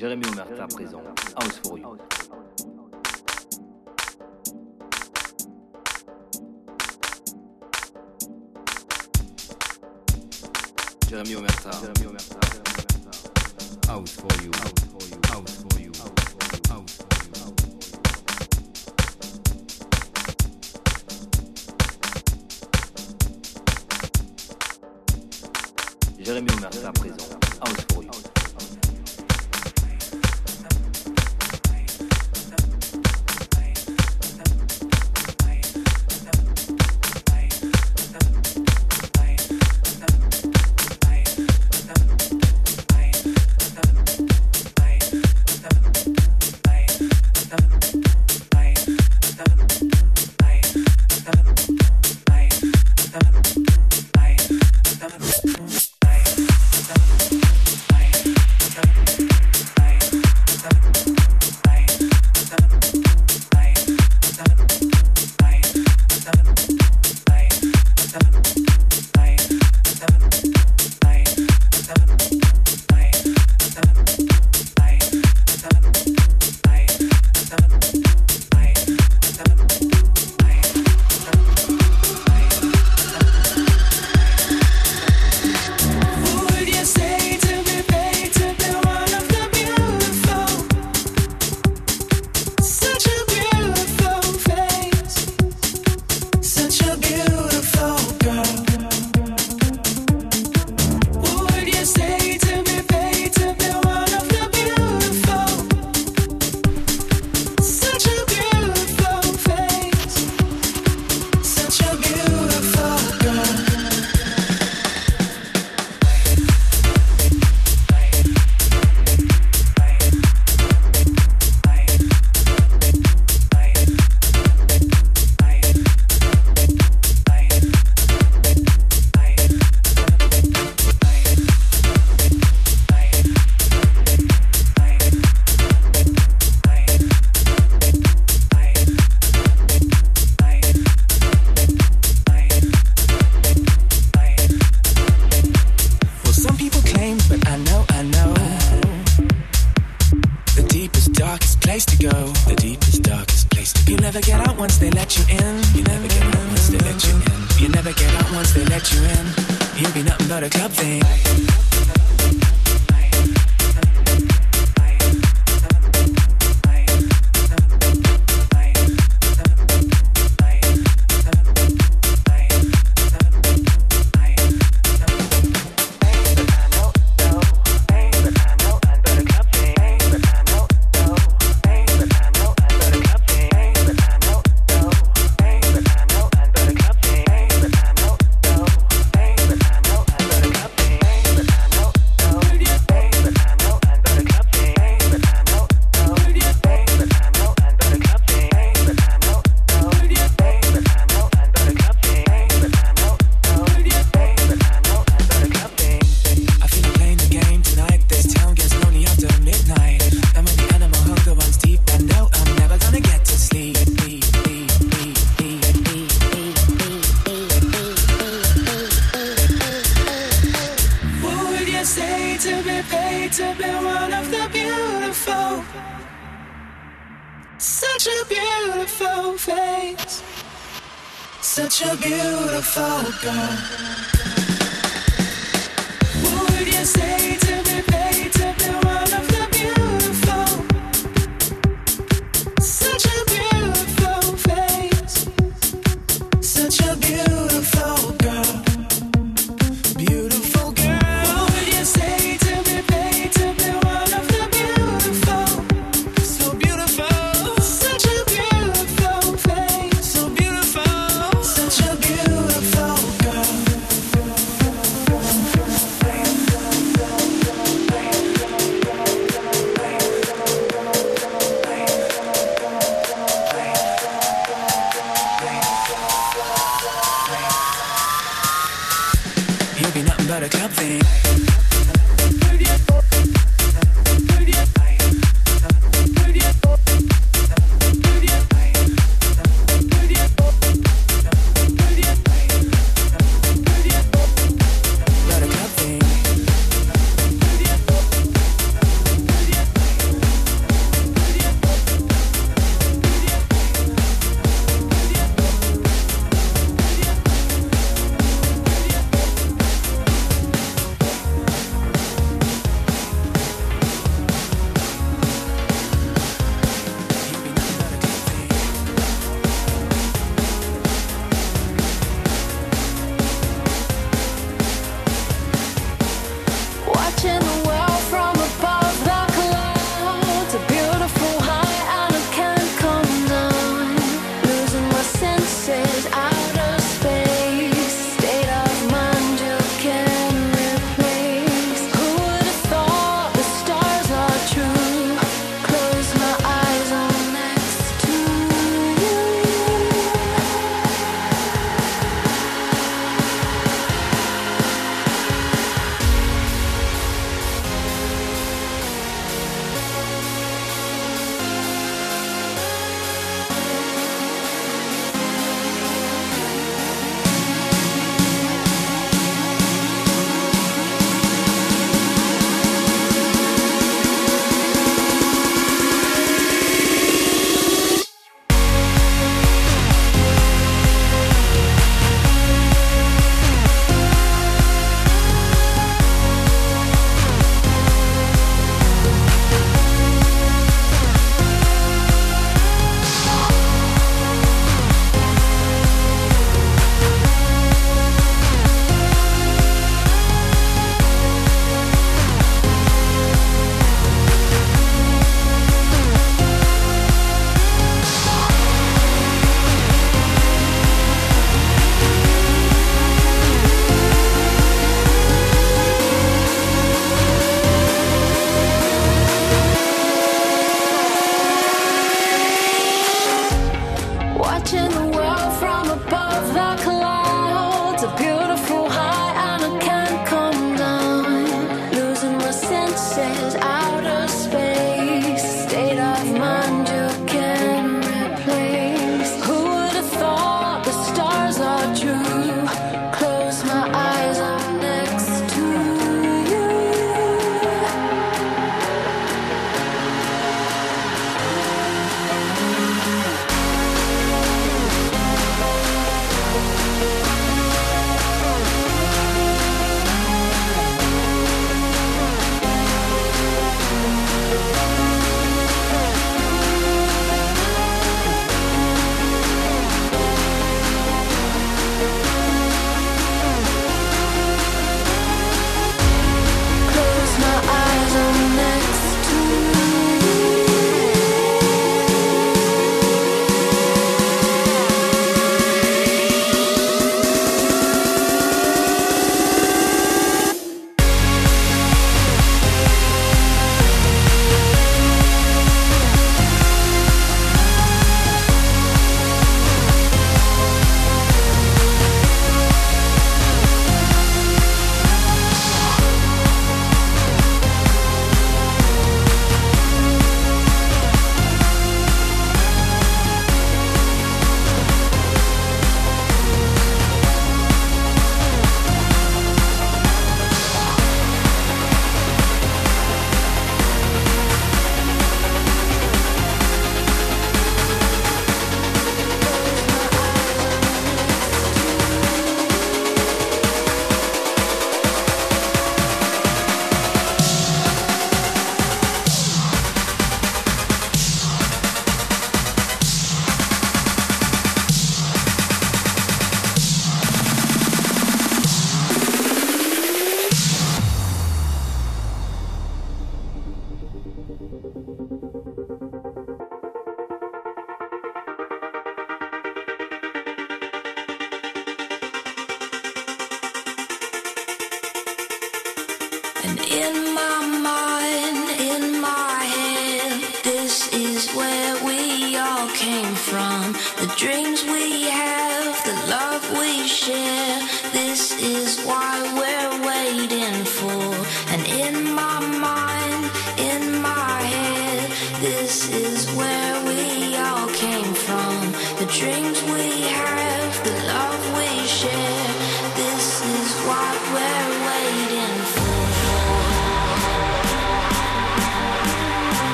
Jérémy Omerta présent, House for You. Jérémy Omerta. House for you. House for you. House for you. Jérémy Omerta présent.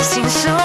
心手。